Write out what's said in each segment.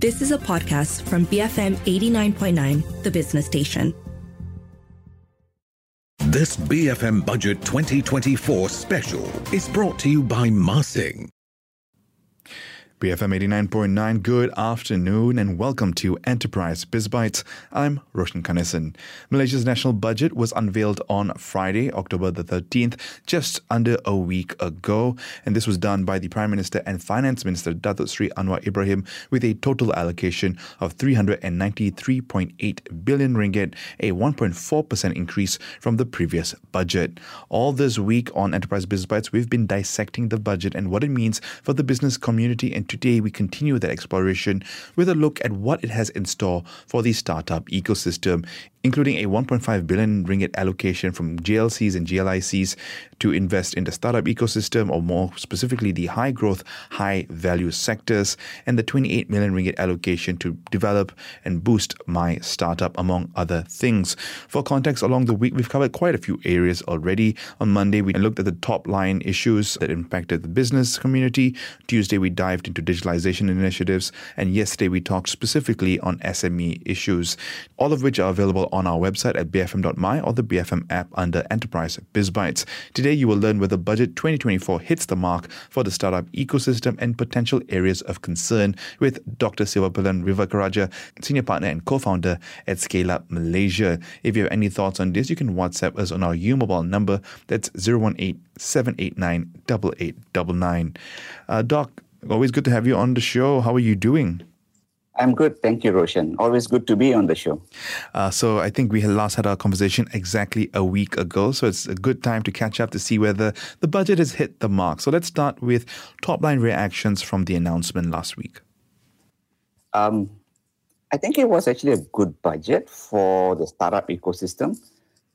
This is a podcast from BFM 89.9, the business station. This BFM Budget 2024 special is brought to you by Marsing. BFM 89.9, good afternoon and welcome to Enterprise BizBytes. I'm Roshan Kanesan. Malaysia's national budget was unveiled on Friday, October the 13th, just under a week ago. And this was done by the Prime Minister and Finance Minister Datuk Sri Anwar Ibrahim with a total allocation of 393.8 billion ringgit, a 1.4% increase from the previous budget. All this week on Enterprise BizBytes, we've been dissecting the budget and what it means for the business community and today we continue that exploration with a look at what it has in store for the startup ecosystem, including a 1.5 billion ringgit allocation from GLCs and GLICs to invest in the startup ecosystem, or more specifically, the high growth, high value sectors, and the 28 million ringgit allocation to develop and boost MYStartup, among other things. For context, along the week, we've covered quite a few areas already. On Monday, we looked at the top line issues that impacted the business community. Tuesday, we dived into digitalization initiatives. And yesterday, we talked specifically on SME issues, all of which are available on our website at bfm.my or the BFM app under Enterprise BizBytes. Today, you will learn whether Budget 2024 hits the mark for the startup ecosystem and potential areas of concern with Dr. Sivapalan Vivekarajah, Senior Partner and Co-Founder at ScaleUp Malaysia. If you have any thoughts on this, you can WhatsApp us on our U Mobile number. That's 018 789 8899. Uh, Doc, always good to have you on the show. How are you doing? I'm good. Thank you, Roshan. Always good to be on the show. Uh, so I think we last had our conversation exactly a week ago. So it's a good time to catch up to see whether the budget has hit the mark. So let's start with top line reactions from the announcement last week. Um, I think it was actually a good budget for the startup ecosystem.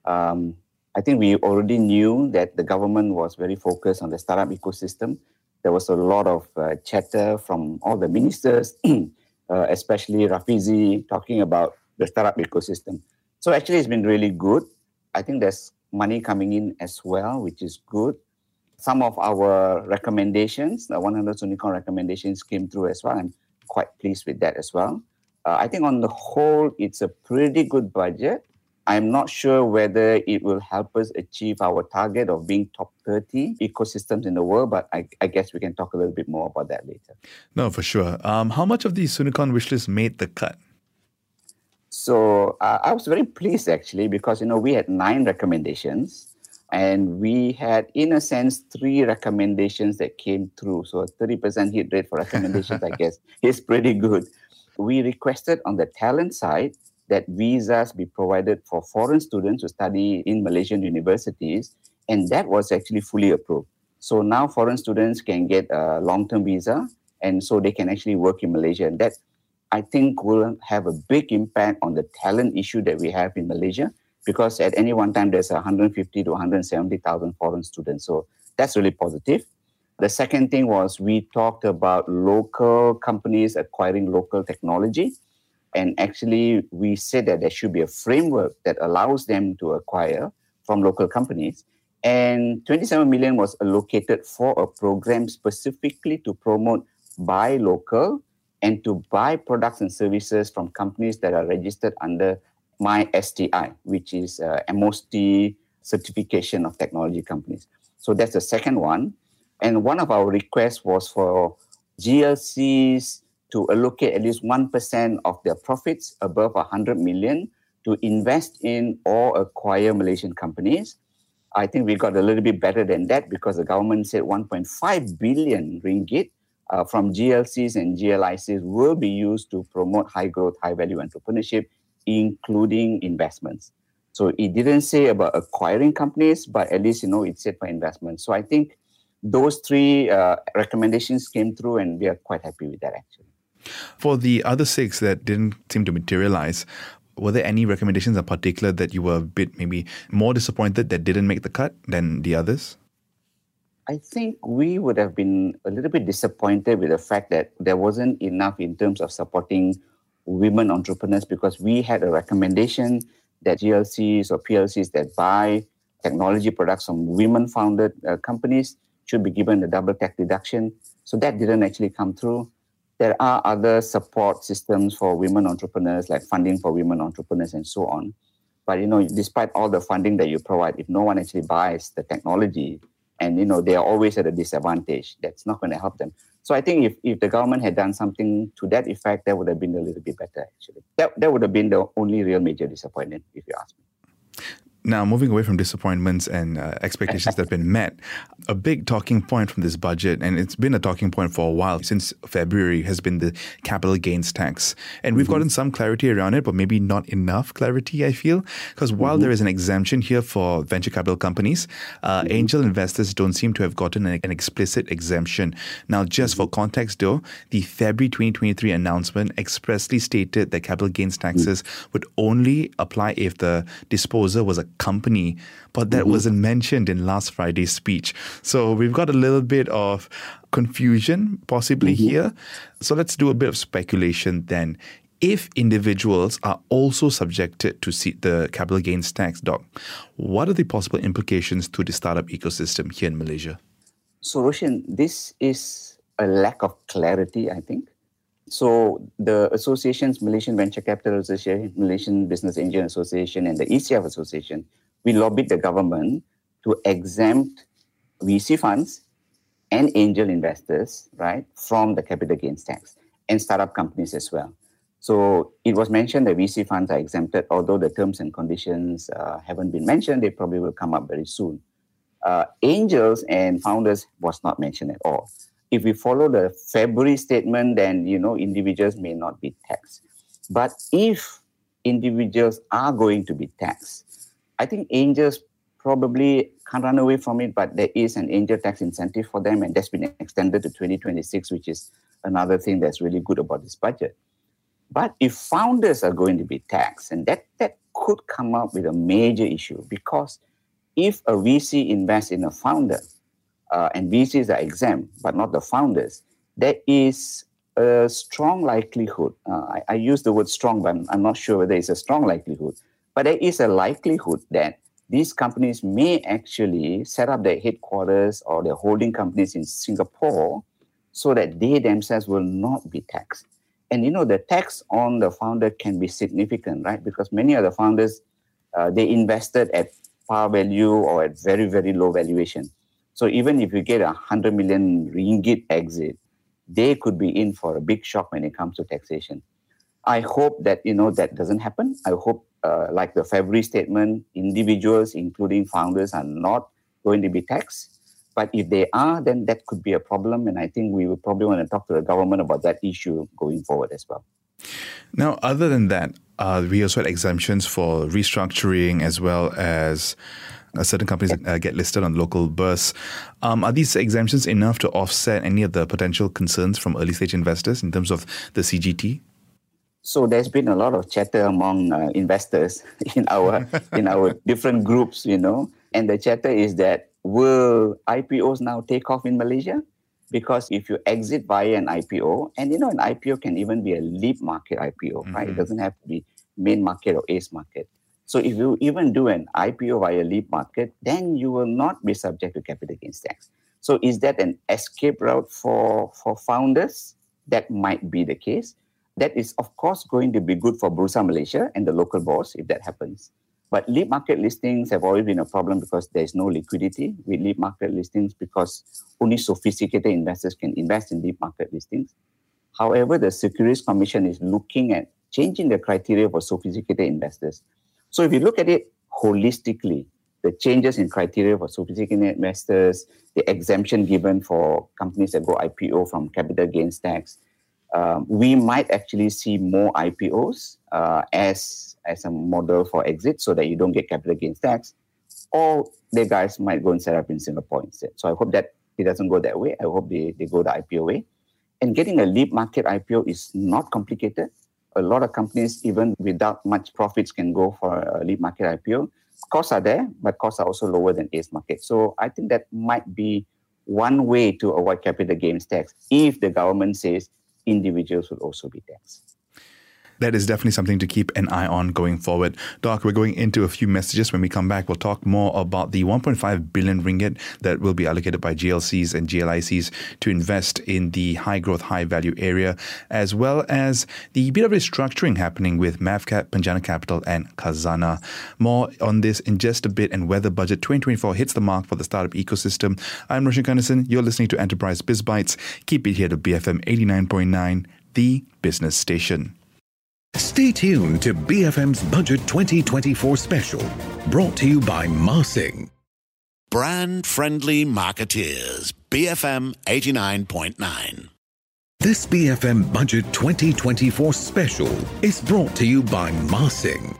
Um, I think we already knew that the government was very focused on the startup ecosystem. There was a lot of uh, chatter from all the ministers. uh, especially Rafizi talking about the startup ecosystem. So actually, it's been really good. I think there's money coming in as well, which is good. Some of our recommendations, the 100 Unicorn recommendations came through as well. I'm quite pleased with that as well. Uh, I think on the whole, it's a pretty good budget. I'm not sure whether it will help us achieve our target of being top 30 ecosystems in the world, but I, I guess we can talk a little bit more about that later. No, for sure. Um, how much of the Unicorn wishlist made the cut? So uh, I was very pleased actually because you know we had nine recommendations, and we had in a sense three recommendations that came through. So a thirty percent hit rate for recommendations, I guess, is pretty good. We requested on the talent side that visas be provided for foreign students to study in Malaysian universities, and that was actually fully approved. So now foreign students can get a long-term visa, and so they can actually work in Malaysia. And that, I think, will have a big impact on the talent issue that we have in Malaysia, because at any one time there's 150 to 170,000 foreign students. So that's really positive. The second thing was we talked about local companies acquiring local technology. And actually, we said that there should be a framework that allows them to acquire from local companies. And 27 million was allocated for a program specifically to promote buy local and to buy products and services from companies that are registered under my STI, which is uh, MOST certification of technology companies. So that's the second one. And one of our requests was for GLCs to allocate at least 1% of their profits above 100 million to invest in or acquire Malaysian companies. I think we got a little bit better than that because the government said 1.5 billion ringgit uh, from GLCs and GLICs will be used to promote high growth, high value entrepreneurship, including investments. So it didn't say about acquiring companies, but at least you know it said for investment. So I think those three uh, recommendations came through, and we are quite happy with that actually. For the other six that didn't seem to materialize, were there any recommendations in particular that you were a bit maybe more disappointed that didn't make the cut than the others? I think we would have been a little bit disappointed with the fact that there wasn't enough in terms of supporting women entrepreneurs because we had a recommendation that GLCs or PLCs that buy technology products from women founded uh, companies should be given a double tax deduction. So that didn't actually come through. There are other support systems for women entrepreneurs, like funding for women entrepreneurs and so on. But you know, despite all the funding that you provide, if no one actually buys the technology, and you know they are always at a disadvantage, that's not going to help them. So I think if, if the government had done something to that effect, that would have been a little bit better actually. That that would have been the only real major disappointment, if you ask me. Now, moving away from disappointments and uh, expectations that have been met, a big talking point from this budget, and it's been a talking point for a while since February, has been the capital gains tax. And we've mm-hmm. gotten some clarity around it, but maybe not enough clarity, I feel. Because while mm-hmm. there is an exemption here for venture capital companies, uh, mm-hmm. angel investors don't seem to have gotten an, an explicit exemption. Now, just for context, though, the February 2023 announcement expressly stated that capital gains taxes would only apply if the disposer was a company, but that mm-hmm. wasn't mentioned in last Friday's speech. So we've got a little bit of confusion possibly mm-hmm. here. So let's do a bit of speculation then. If individuals are also subjected to see the capital gains tax, Doc, what are the possible implications to the startup ecosystem here in Malaysia? So, Roshan, this is a lack of clarity, I think. So the associations, Malaysian Venture Capital Association, Malaysian Business Angel Association, and the ECF Association, we lobbied the government to exempt VC funds and angel investors, right, from the capital gains tax and startup companies as well. So it was mentioned that VC funds are exempted, although the terms and conditions uh, haven't been mentioned. They probably will come up very soon. Uh, angels and founders was not mentioned at all if we follow the February statement, then you know individuals may not be taxed. But if individuals are going to be taxed, I think angels probably can't run away from it, but there is an angel tax incentive for them, and that's been extended to 2026, which is another thing that's really good about this budget. But if founders are going to be taxed, and that, that could come up with a major issue because if a VC invests in a founder, uh, and VCs are exempt, but not the founders, there is a strong likelihood. Uh, I, I, use the word strong, but I'm, I'm, not sure whether it's a strong likelihood. But there is a likelihood that these companies may actually set up their headquarters or their holding companies in Singapore so that they themselves will not be taxed. And you know, the tax on the founder can be significant, right? Because many of the founders, uh, they invested at par value or at very, very low valuation. So even if you get a 100 million ringgit exit, they could be in for a big shock when it comes to taxation. I hope that you know that doesn't happen. I hope, uh, like the February statement, individuals, including founders, are not going to be taxed. But if they are, then that could be a problem, and I think we will probably want to talk to the government about that issue going forward as well. Now, other than that, uh, we also had exemptions for restructuring as well as uh, certain companies uh, get listed on local bursts. Um, are these exemptions enough to offset any of the potential concerns from early stage investors in terms of the CGT? So there's been a lot of chatter among uh, investors in our in our different groups, you know, and the chatter is that will IPOs now take off in Malaysia? Because if you exit via an IPO, and you know, an IPO can even be a leap market IPO, mm-hmm. right? It mm-hmm. doesn't have to be main market or ace market. So if you even do an IPO via leap market, then you will not be subject to capital gains tax. So is that an escape route for, for founders? That might be the case. That is, of course, going to be good for Bursa Malaysia and the local boards if that happens. But leap market listings have always been a problem because there is no liquidity with leap market listings because only sophisticated investors can invest in leap market listings. However, the Securities Commission is looking at changing the criteria for sophisticated investors so if you look at it holistically, the changes in criteria for sophisticated investors, the exemption given for companies that go IPO from capital gains tax, um, we might actually see more IPOs uh, as as a model for exit, so that you don't get capital gains tax, or the guys might go and set up in Singapore instead. So I hope that it doesn't go that way. I hope they, they go the IPO way. And getting a leap market IPO is not complicated a lot of companies, even without much profits, can go for a leap market IPO. Costs are there, but costs are also lower than ACE market. So I think that might be one way to avoid capital gains tax if the government says individuals will also be taxed. That is definitely something to keep an eye on going forward. Doc, we're going into a few messages. When we come back, we'll talk more about the 1.5 billion ringgit that will be allocated by GLCs and GLICs to invest in the high growth, high value area, as well as the bit of restructuring happening with Mavcap, Penjana Kapital, and Khazanah. More on this in just a bit and whether budget 2024 hits the mark for the startup ecosystem. I'm Roshan Kanesan. You're listening to Enterprise Biz Bytes. Keep it here to BFM 89.9, the business station. Stay tuned to BFM's Budget 2024 special, brought to you by Marsing. Brand friendly marketeers. BFM 89.9. This BFM Budget 2024 special is brought to you by Marsing.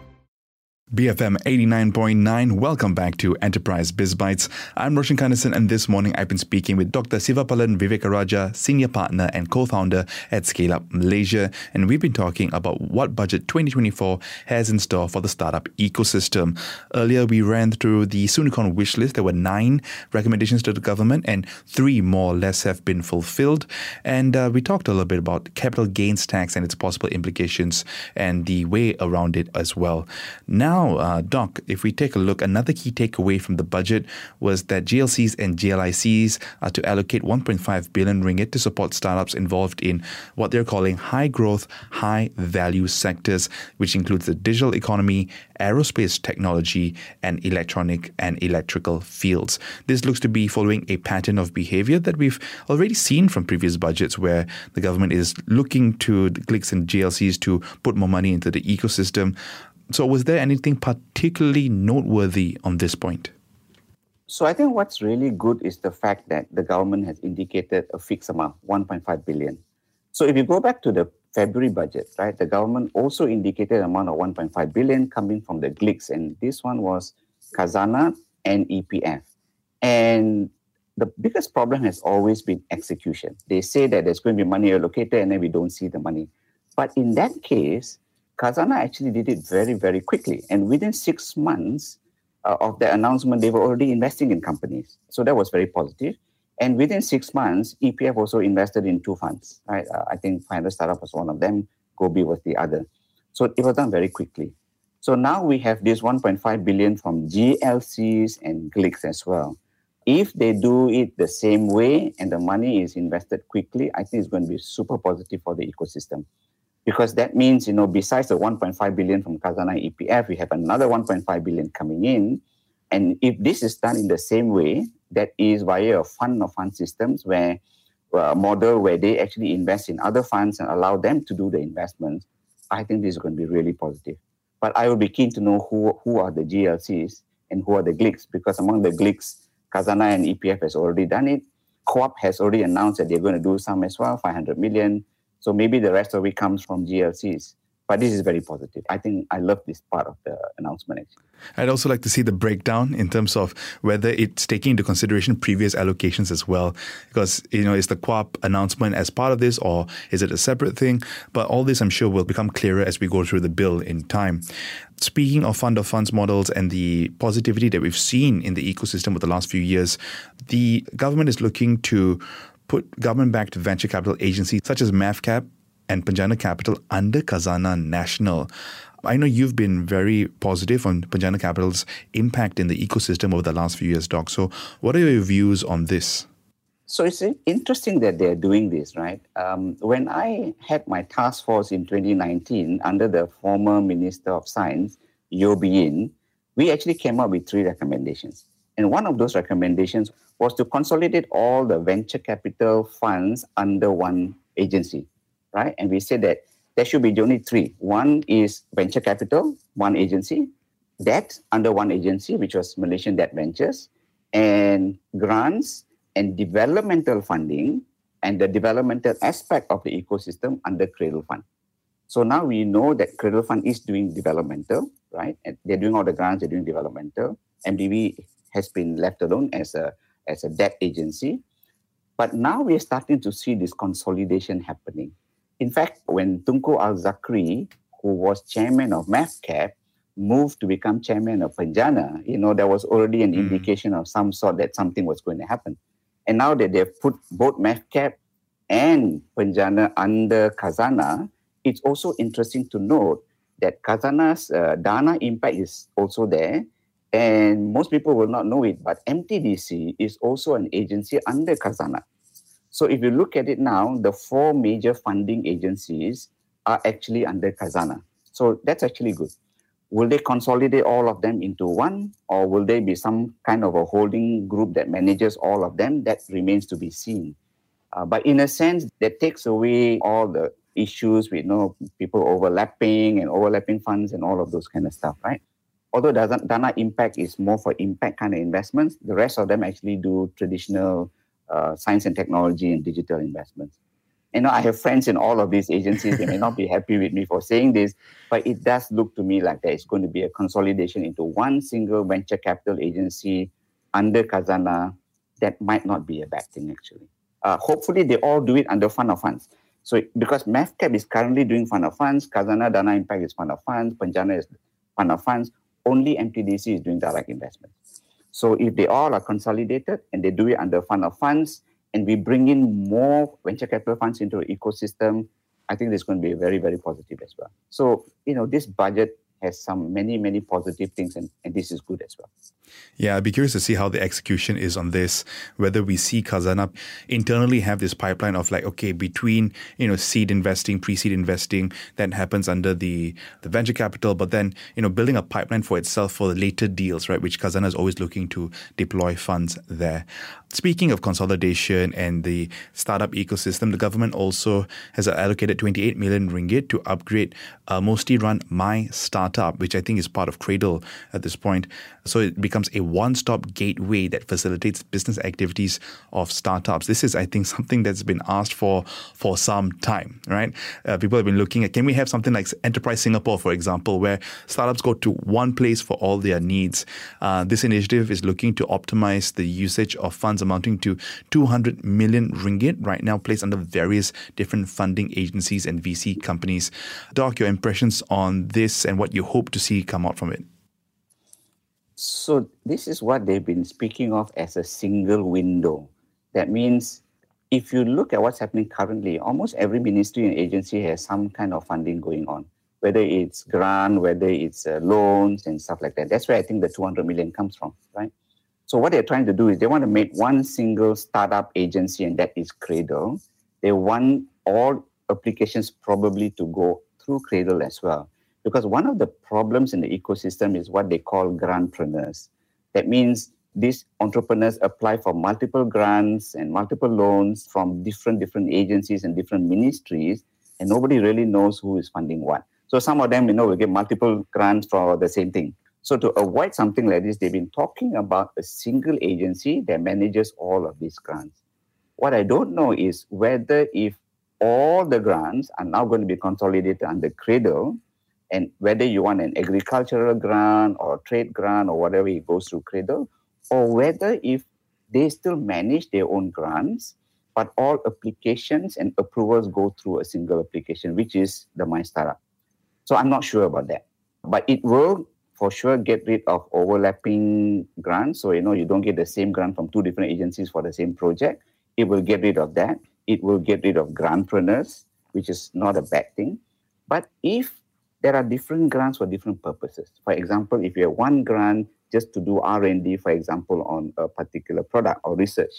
BFM 89.9. Welcome back to Enterprise Biz Bytes. I'm Roshan Kanesan, and this morning I've been speaking with Dr. Sivapalan Vivekarajah, Senior Partner and Co-Founder at ScaleUp Malaysia, and we've been talking about what Budget 2024 has in store for the startup ecosystem. Earlier, we ran through the Soonicorn wish list. There were nine recommendations to the government, and three more or less have been fulfilled. And uh, we talked a little bit about capital gains tax and its possible implications and the way around it as well. Now, now, uh, Doc, if we take a look, another key takeaway from the budget was that GLCs and GLICs are to allocate 1.5 billion ringgit to support startups involved in what they're calling high growth, high value sectors, which includes the digital economy, aerospace technology, and electronic and electrical fields. This looks to be following a pattern of behavior that we've already seen from previous budgets where the government is looking to the and GLCs to put more money into the ecosystem. So, was there anything particularly noteworthy on this point? So, I think what's really good is the fact that the government has indicated a fixed amount, 1.5 billion. So, if you go back to the February budget, right, the government also indicated an amount of 1.5 billion coming from the GLICs, and this one was Khazanah and EPF. And the biggest problem has always been execution. They say that there's going to be money allocated, and then we don't see the money. But in that case, Khazanah actually did it very, very quickly. And within six months uh, of the announcement, they were already investing in companies. So that was very positive. And within six months, EPF also invested in two funds. Right? Uh, I think 500 Startup was one of them, Gobi was the other. So it was done very quickly. So now we have this 1.5 billion from GLCs and GLICs as well. If they do it the same way and the money is invested quickly, I think it's going to be super positive for the ecosystem because that means you know besides the 1.5 billion from Khazanah EPF, we have another 1.5 billion coming in, and if this is done in the same way, that is via a fund of fund systems where uh, model where they actually invest in other funds and allow them to do the investments, I think this is going to be really positive. But I would be keen to know who who are the GLCs and who are the GLICs because among the GLICs, Khazanah and EPF has already done it. Co-op has already announced that they're going to do some as well, 500 million. So maybe the rest of it comes from GLCs. But this is very positive. I think I love this part of the announcement. Actually. I'd also like to see the breakdown in terms of whether it's taking into consideration previous allocations as well. Because, you know, is the KWAP announcement as part of this or is it a separate thing? But all this, I'm sure, will become clearer as we go through the bill in time. Speaking of fund of funds models and the positivity that we've seen in the ecosystem over the last few years, the government is looking to put government-backed venture capital agencies such as Mavcap and Penjana Kapital under Khazanah Nasional. I know you've been very positive on Penjana Kapital's impact in the ecosystem over the last few years, Doc. So, what are your views on this? So it's interesting that they're doing this, right? Um, when I had my task force in 2019 under the former Minister of Science, Yeo Bee Yin, we actually came up with three recommendations. And one of those recommendations was to consolidate all the venture capital funds under one agency, right? And we said that there should be only three. One is venture capital, one agency, debt under one agency, which was Malaysian Debt Ventures, and grants and developmental funding and the developmental aspect of the ecosystem under Cradle Fund. So now we know that Cradle Fund is doing developmental, right? And they're doing all the grants, they're doing developmental. MDV has been left alone as a as a debt agency. But now we're starting to see this consolidation happening. In fact, when Tunku Al Zakri, who was chairman of Mavcap, moved to become chairman of Penjana, you know, there was already an mm. indication of some sort that something was going to happen. And now that they've put both Mavcap and Penjana under Khazanah, it's also interesting to note that Khazanah's uh, Dana Impak is also there. And most people will not know it, but MTDC is also an agency under Khazanah. So if you look at it now, the four major funding agencies are actually under Khazanah. So that's actually good. Will they consolidate all of them into one, or will there be some kind of a holding group that manages all of them? That remains to be seen. Uh, but in a sense, that takes away all the issues with you know, people overlapping and overlapping funds and all of those kind of stuff, right? Although Dana Impak is more for impact kind of investments, the rest of them actually do traditional uh, science and technology and digital investments. You know, I have friends in all of these agencies. They may not be happy with me for saying this, but it does look to me like there is going to be a consolidation into one single venture capital agency under Khazanah. That might not be a bad thing, actually. Uh, hopefully, they all do it under fund of funds. So because MAVCAP is currently doing fund of funds, Khazanah Dana Impak is fund of funds, Penjana is fund of funds, only MTDC is doing direct investment. So if they all are consolidated and they do it under fund of funds, and we bring in more venture capital funds into the ecosystem, I think this is going to be very, very positive as well. So, you know, this budget has some many, many positive things, and, and this is good as well. Yeah, I'd be curious to see how the execution is on this. Whether we see Khazanah internally have this pipeline of like, okay, between you know seed investing, pre-seed investing that happens under the the venture capital, but then you know building a pipeline for itself for the later deals, right? Which Khazanah is always looking to deploy funds there. Speaking of consolidation and the startup ecosystem, the government also has allocated 28 million ringgit to upgrade uh, MOSTI run MYStartup, which I think is part of Cradle at this point. So it becomes a one stop gateway that facilitates business activities of startups. This is, I think, something that's been asked for for some time, right? Uh, people have been looking at can we have something like Enterprise Singapore, for example, where startups go to one place for all their needs. Uh, this initiative is looking to optimize the usage of funds amounting to 200 million ringgit right now placed under various different funding agencies and VC companies. Doc, your impressions on this and what you hope to see come out from it? So this is what they've been speaking of as a single window. That means if you look at what's happening currently, almost every ministry and agency has some kind of funding going on, whether it's grant, whether it's uh, loans and stuff like that. That's where I think the 200 million comes from, right? So what they're trying to do is they want to make one single startup agency, and that is Cradle. They want all applications probably to go through Cradle as well. Because one of the problems in the ecosystem is what they call grantpreneurs. That means these entrepreneurs apply for multiple grants and multiple loans from different different agencies and different ministries, and nobody really knows who is funding what. So some of them, you know, will get multiple grants for the same thing. So to avoid something like this, they've been talking about a single agency that manages all of these grants. What I don't know is whether if all the grants are now going to be consolidated under Cradle, and whether you want an agricultural grant or trade grant or whatever, it goes through Cradle, or whether if they still manage their own grants, but all applications and approvals go through a single application, which is the MYStartup. So I'm not sure about that. But it will for sure get rid of overlapping grants. So, you know, you don't get the same grant from two different agencies for the same project. It will get rid of that. It will get rid of grantpreneurs, which is not a bad thing. But if there are different grants for different purposes. For example, if you have one grant just to do R&D, for example, on a particular product or research,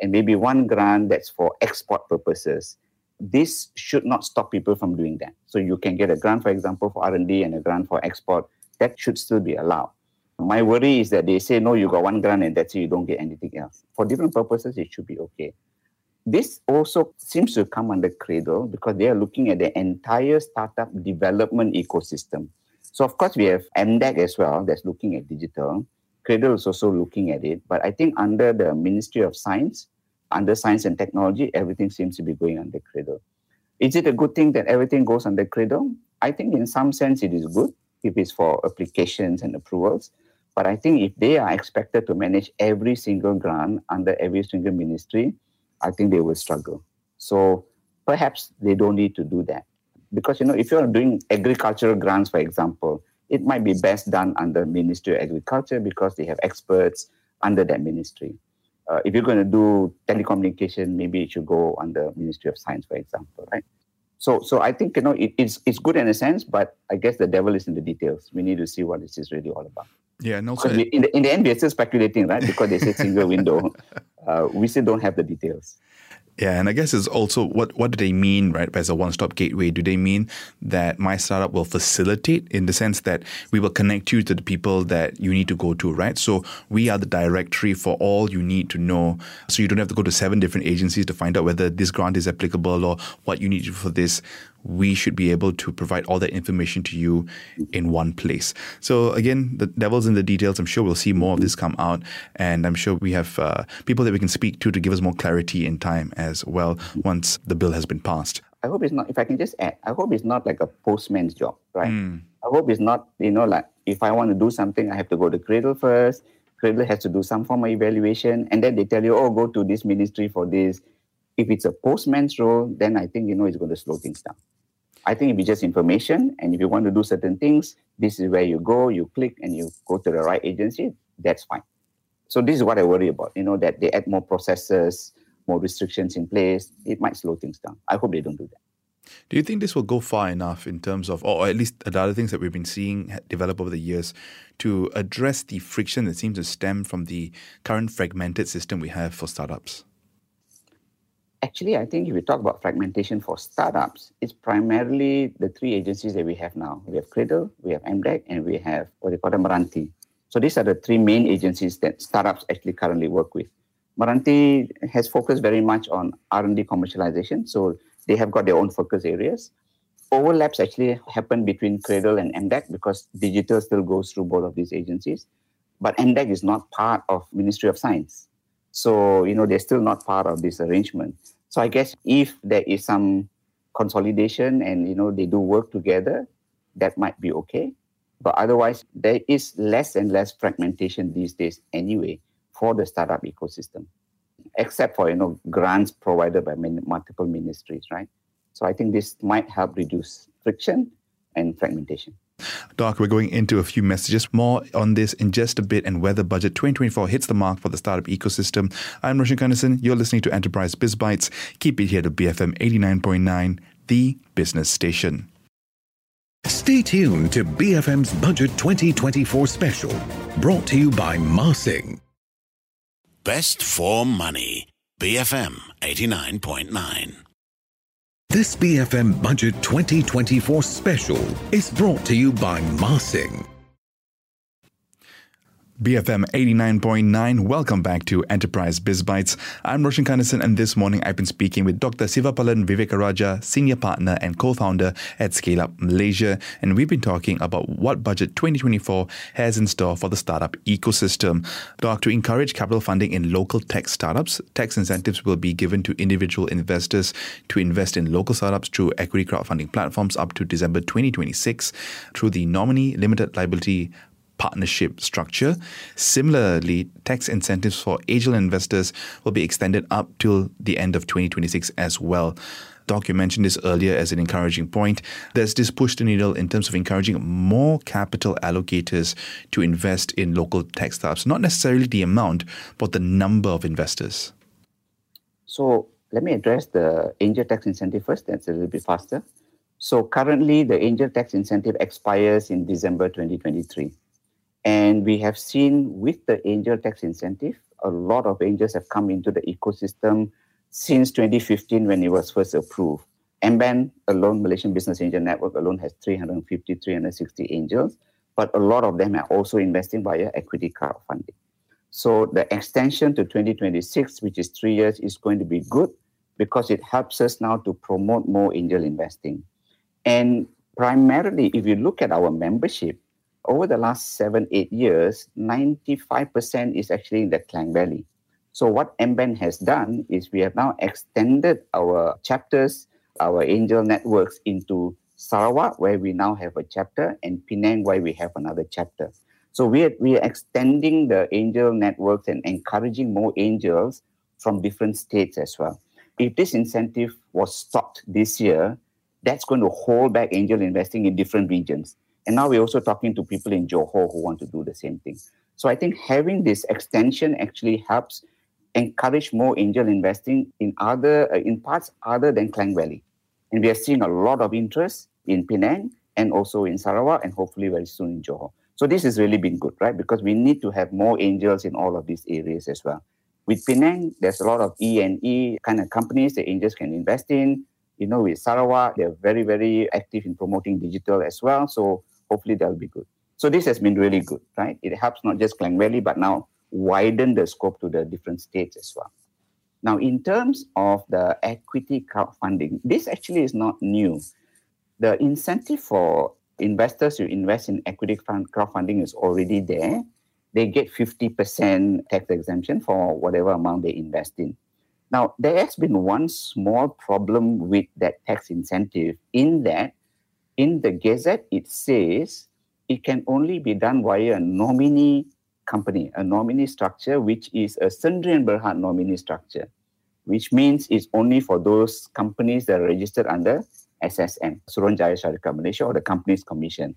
and maybe one grant that's for export purposes, this should not stop people from doing that. So you can get a grant, for example, for R&D and a grant for export. That should still be allowed. My worry is that they say, no, you got one grant and that's it, you don't get anything else. For different purposes, it should be okay. This also seems to come under Cradle because they are looking at the entire startup development ecosystem. So, of course, we have MDEC as well that's looking at digital. Cradle is also looking at it. But I think under the Ministry of Science, under Science and Technology, everything seems to be going under Cradle. Is it a good thing that everything goes under Cradle? I think in some sense it is good if it's for applications and approvals. But I think if they are expected to manage every single grant under every single ministry, I think they will struggle. So perhaps they don't need to do that. Because, you know, if you're doing agricultural grants, for example, it might be best done under Ministry of Agriculture because they have experts under that ministry. Uh, if you're going to do telecommunication, maybe it should go under Ministry of Science, for example, right? So, so I think you know it, it's it's good in a sense, but I guess the devil is in the details. We need to see what this is really all about. Yeah, also we, in the in the end, we're still speculating, right? Because they say single window, uh, we still don't have the details. Yeah, and I guess it's also what what do they mean, right? As a one-stop gateway, do they mean that MYStartup will facilitate in the sense that we will connect you to the people that you need to go to, right? So we are the directory for all you need to know. So you don't have to go to seven different agencies to find out whether this grant is applicable or what you need for this we should be able to provide all that information to you in one place. So again, the devil's in the details. I'm sure we'll see more of this come out, and I'm sure we have uh, people that we can speak to to give us more clarity in time as well once the bill has been passed. I hope it's not. If I can just add, I hope it's not like a postman's job, right? Mm. I hope it's not. You know, like if I want to do something, I have to go to Cradle first. Cradle has to do some form of evaluation, and then they tell you, "Oh, go to this ministry for this." If it's a postman's role, then I think you know it's going to slow things down. I think if it's just information, and if you want to do certain things, this is where you go, you click, and you go to the right agency. That's fine. So this is what I worry about. You know that they add more processes, more restrictions in place. It might slow things down. I hope they don't do that. Do you think this will go far enough in terms of, or at least the other things that we've been seeing develop over the years, to address the friction that seems to stem from the current fragmented system we have for startups? Actually, I think if we talk about fragmentation for startups, it's primarily the three agencies that we have now. We have Cradle, we have MDEC, and we have what they call the MRANTI. So these are the three main agencies that startups actually currently work with. MRANTI has focused very much on R&D commercialization, so they have got their own focus areas. Overlaps actually happen between Cradle and MDEC because digital still goes through both of these agencies. But MDEC is not part of Ministry of Science. So, you know, they're still not part of this arrangement. So I guess if there is some consolidation and, you know, they do work together, that might be okay. But otherwise, there is less and less fragmentation these days anyway for the startup ecosystem, except for, you know, grants provided by many, multiple ministries, right? So I think this might help reduce friction and fragmentation. Doc, we're going into a few messages. More on this in just a bit and whether budget 2024 hits the mark for the startup ecosystem. I'm Roshan Kanesan. You're listening to Enterprise Biz Bytes. Keep it here to BFM 89.9, the business station. Stay tuned to BFM's Budget 2024 special, brought to you by Marsing. Best for money. BFM 89.9. This BFM Budget 2024 special is brought to you by Marsing. BFM 89.9. Welcome back to Enterprise Biz Bytes. I'm Roshan Kanesan, and this morning I've been speaking with Dr. Sivapalan Vivekarajah, Senior Partner and Co-Founder at ScaleUp Malaysia, and we've been talking about what Budget 2024 has in store for the startup ecosystem. Doc, to encourage capital funding in local tech startups, tax incentives will be given to individual investors to invest in local startups through equity crowdfunding platforms up to December 2026 through the nominee limited liability partnership structure. Similarly, tax incentives for angel investors will be extended up till the end of 2026 as well. Doc, you mentioned this earlier as an encouraging point. There's this push the needle in terms of encouraging more capital allocators to invest in local tech startups, not necessarily the amount, but the number of investors. So let me address the angel tax incentive first. That's a little bit faster. So currently, the angel tax incentive expires in December 2023. And we have seen with the angel tax incentive, a lot of angels have come into the ecosystem since 2015 when it was first approved. MBAN alone, Malaysian Business Angel Network alone has 350, 360 angels, but a lot of them are also investing via equity crowdfunding. So the extension to 2026, which is three years, is going to be good because it helps us now to promote more angel investing. And primarily, if you look at our membership, over the last seven, eight years, 95% is actually in the Klang Valley. So what MBAN has done is we have now extended our chapters, our angel networks into Sarawak, where we now have a chapter, and Penang, where we have another chapter. So we are, we are extending the angel networks and encouraging more angels from different states as well. If this incentive was stopped this year, that's going to hold back angel investing in different regions. And now we're also talking to people in Johor who want to do the same thing. So I think having this extension actually helps encourage more angel investing in other uh, in parts other than Klang Valley. And we are seeing a lot of interest in Penang and also in Sarawak and hopefully very soon in Johor. So this has really been good, right? Because we need to have more angels in all of these areas as well. With Penang, there's a lot of E and E kind of companies that angels can invest in. You know, with Sarawak, they're very, very active in promoting digital as well. So hopefully that'll be good. So this has been really good, right? It helps not just Klang Valley, but now widen the scope to the different states as well. Now, in terms of the equity crowdfunding, this actually is not new. The incentive for investors who invest in equity crowdfunding is already there. They get 50% tax exemption for whatever amount they invest in. Now, there has been one small problem with that tax incentive in that in the Gazette it says it can only be done via a nominee company, a nominee structure, which is a Sendirian Berhad nominee structure, which means it's only for those companies that are registered under SSM, Suruhanjaya Syarikat Malaysia, or the Companies Commission.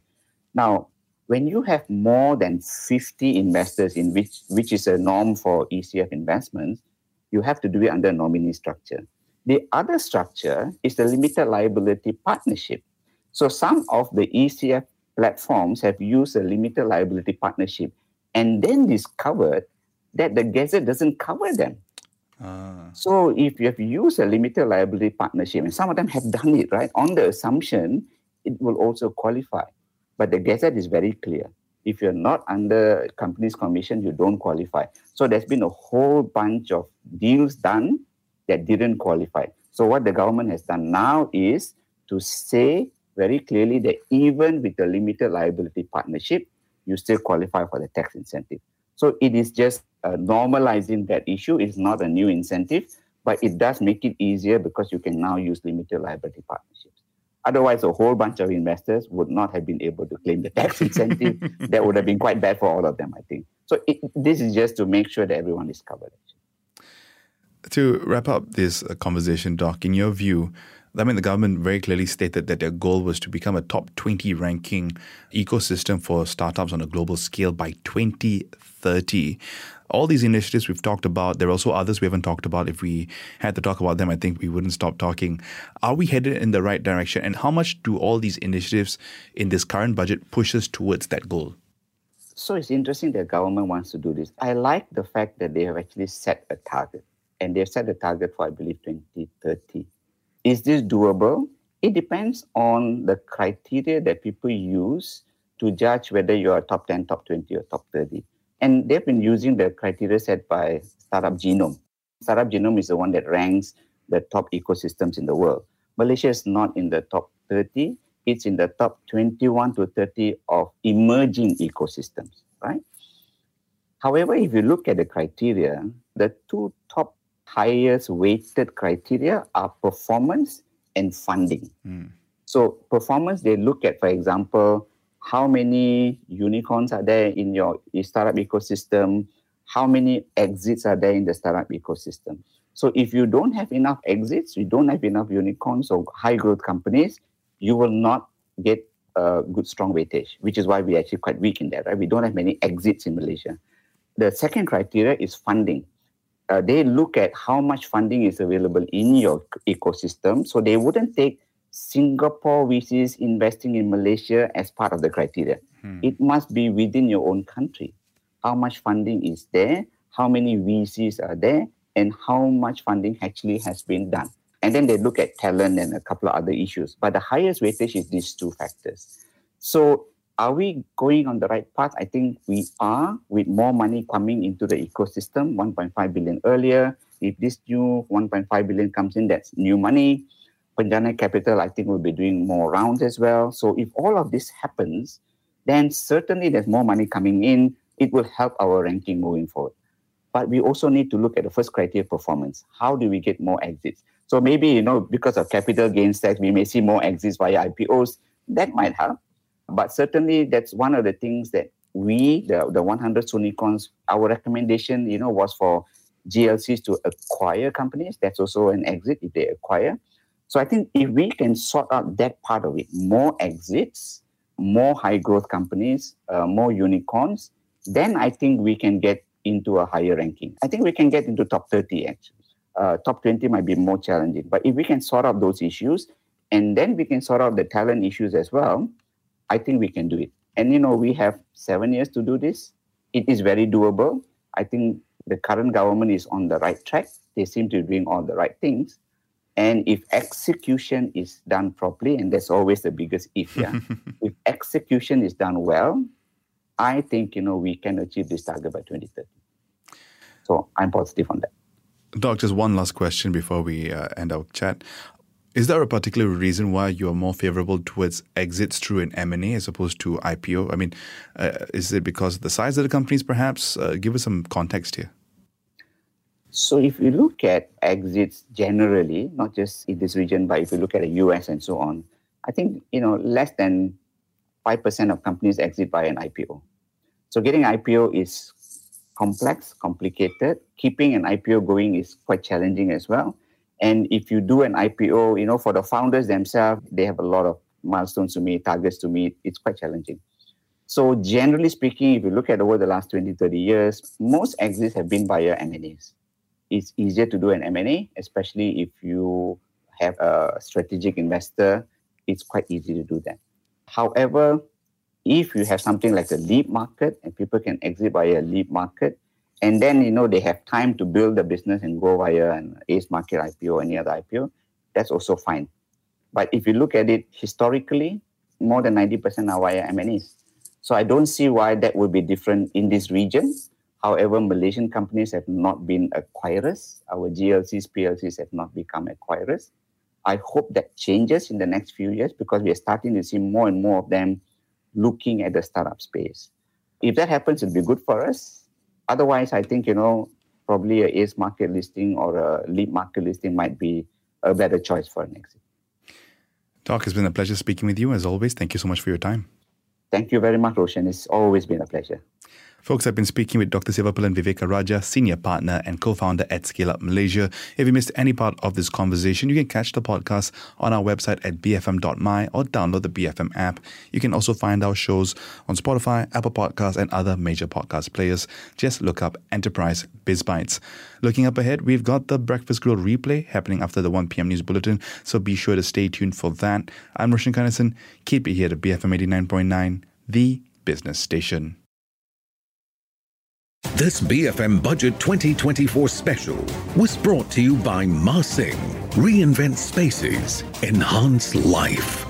Now, when you have more than 50 investors in which, which is a norm for ECF investments, you have to do it under a nominee structure. The other structure is the limited liability partnership. So some of the ECF platforms have used a limited liability partnership and then discovered that the Gazette doesn't cover them. Ah. So if you have used a limited liability partnership, and some of them have done it, right, on the assumption it will also qualify. But the Gazette is very clear. If you're not under companies commission, you don't qualify. So there's been a whole bunch of deals done that didn't qualify. So what the government has done now is to say very clearly that even with the limited liability partnership, you still qualify for the tax incentive. So it is just uh, normalizing that issue. It's not a new incentive, but it does make it easier because you can now use limited liability partnerships. Otherwise, a whole bunch of investors would not have been able to claim the tax incentive. that would have been quite bad for all of them, I think. So it, this is just to make sure that everyone is covered. To wrap up this uh, conversation, Doc, in your view, I mean, the government very clearly stated that their goal was to become a top 20 ranking ecosystem for startups on a global scale by 2030. All these initiatives we've talked about, there are also others we haven't talked about. If we had to talk about them, I think we wouldn't stop talking. Are we headed in the right direction? And how much do all these initiatives in this current budget push us towards that goal? So it's interesting that the government wants to do this. I like the fact that they have actually set a target. And they've set a target for, I believe, 2030 is this doable? It depends on the criteria that people use to judge whether you are top 10, top 20, or top 30. And they've been using the criteria set by Startup Genome. Startup Genome is the one that ranks the top ecosystems in the world. Malaysia is not in the top 30, it's in the top 21 to 30 of emerging ecosystems, right? However, if you look at the criteria, the two top highest weighted criteria are performance and funding. Mm. So performance, they look at, for example, how many unicorns are there in your startup ecosystem, how many exits are there in the startup ecosystem. So if you don't have enough exits, you don't have enough unicorns or high growth companies, you will not get a good strong weightage, which is why we're actually quite weak in that, right? We don't have many exits in Malaysia. The second criteria is funding uh, they look at how much funding is available in your ecosystem. So they wouldn't take Singapore VCs investing in Malaysia as part of the criteria. Hmm. It must be within your own country. How much funding is there? How many VCs are there? And how much funding actually has been done? And then they look at talent and a couple of other issues. But the highest weightage is these two factors. So are we going on the right path? I think we are with more money coming into the ecosystem, 1.5 billion earlier. If this new 1.5 billion comes in, that's new money. Penjana Kapital, I think, will be doing more rounds as well. So if all of this happens, then certainly there's more money coming in. It will help our ranking moving forward. But we also need to look at the first criteria performance. How do we get more exits? So maybe, you know, because of capital gains tax, we may see more exits via IPOs. That might help. But certainly, that's one of the things that we, the, the 100 unicorns, our recommendation, you know, was for GLCs to acquire companies. That's also an exit if they acquire. So I think if we can sort out that part of it, more exits, more high growth companies, uh, more unicorns, then I think we can get into a higher ranking. I think we can get into top 30 actually. Uh, top 20 might be more challenging. But if we can sort out those issues and then we can sort out the talent issues as well, I think we can do it. And you know, we have seven years to do this. It is very doable. I think the current government is on the right track. They seem to be doing all the right things. And if execution is done properly, and that's always the biggest if, yeah. if execution is done well, I think you know we can achieve this target by 2030. So I'm positive on that. Doc, just one last question before we uh, end our chat. Is there a particular reason why you are more favorable towards exits through an M&A as opposed to IPO? I mean, uh, is it because of the size of the companies, perhaps? Uh, give us some context here. So if you look at exits generally, not just in this region, but if you look at the US and so on, I think you know less than five percent of companies exit by an IPO. So getting IPO is complex, complicated. Keeping an IPO going is quite challenging as well. And if you do an IPO, you know, for the founders themselves, they have a lot of milestones to meet, targets to meet. It's quite challenging. So generally speaking, if you look at over the last 20, 30 years, most exits have been via M&As it's easier to do an M&A, especially if you have a strategic investor. It's quite easy to do that. However, if you have something like a LEAP market and people can exit via a LEAP market, and then you know they have time to build the business and go via an ACE market IPO or any other IPO, that's also fine. But if you look at it historically, more than 90% are via M&As. So I don't see why that would be different in this region However, Malaysian companies have not been acquirers. Our GLCs, PLCs have not become acquirers. I hope that changes in the next few years because we are starting to see more and more of them looking at the startup space. If that happens, it'll be good for us. Otherwise, I think, you know, probably a ACE market listing or a LEAP market listing might be a better choice for an exit. Doc, it's been a pleasure speaking with you as always. Thank you so much for your time. Thank you very much, Roshan. It's always been a pleasure. Folks, I've been speaking with Dr. Sivapalan Vivekarajah, Senior Partner and Co-Founder at ScaleUp Malaysia. If you missed any part of this conversation, you can catch the podcast on our website at bfm.my or download the BFM app. You can also find our shows on Spotify, Apple Podcasts, and other major podcast players. Just look up Enterprise Biz Bytes. Looking up ahead, we've got the Breakfast Grill replay happening after the 1 p.m. news bulletin, so be sure to stay tuned for that. I'm Roshan Kanesan. Keep it here to BFM 89.9, the business station. This BFM Budget 2024 special was brought to you by Marsing. Reinvent spaces, enhance life.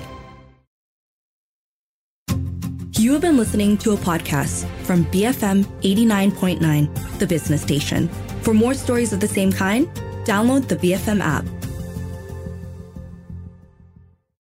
You have been listening to a podcast from BFM 89.9, the business station. For more stories of the same kind, download the BFM app.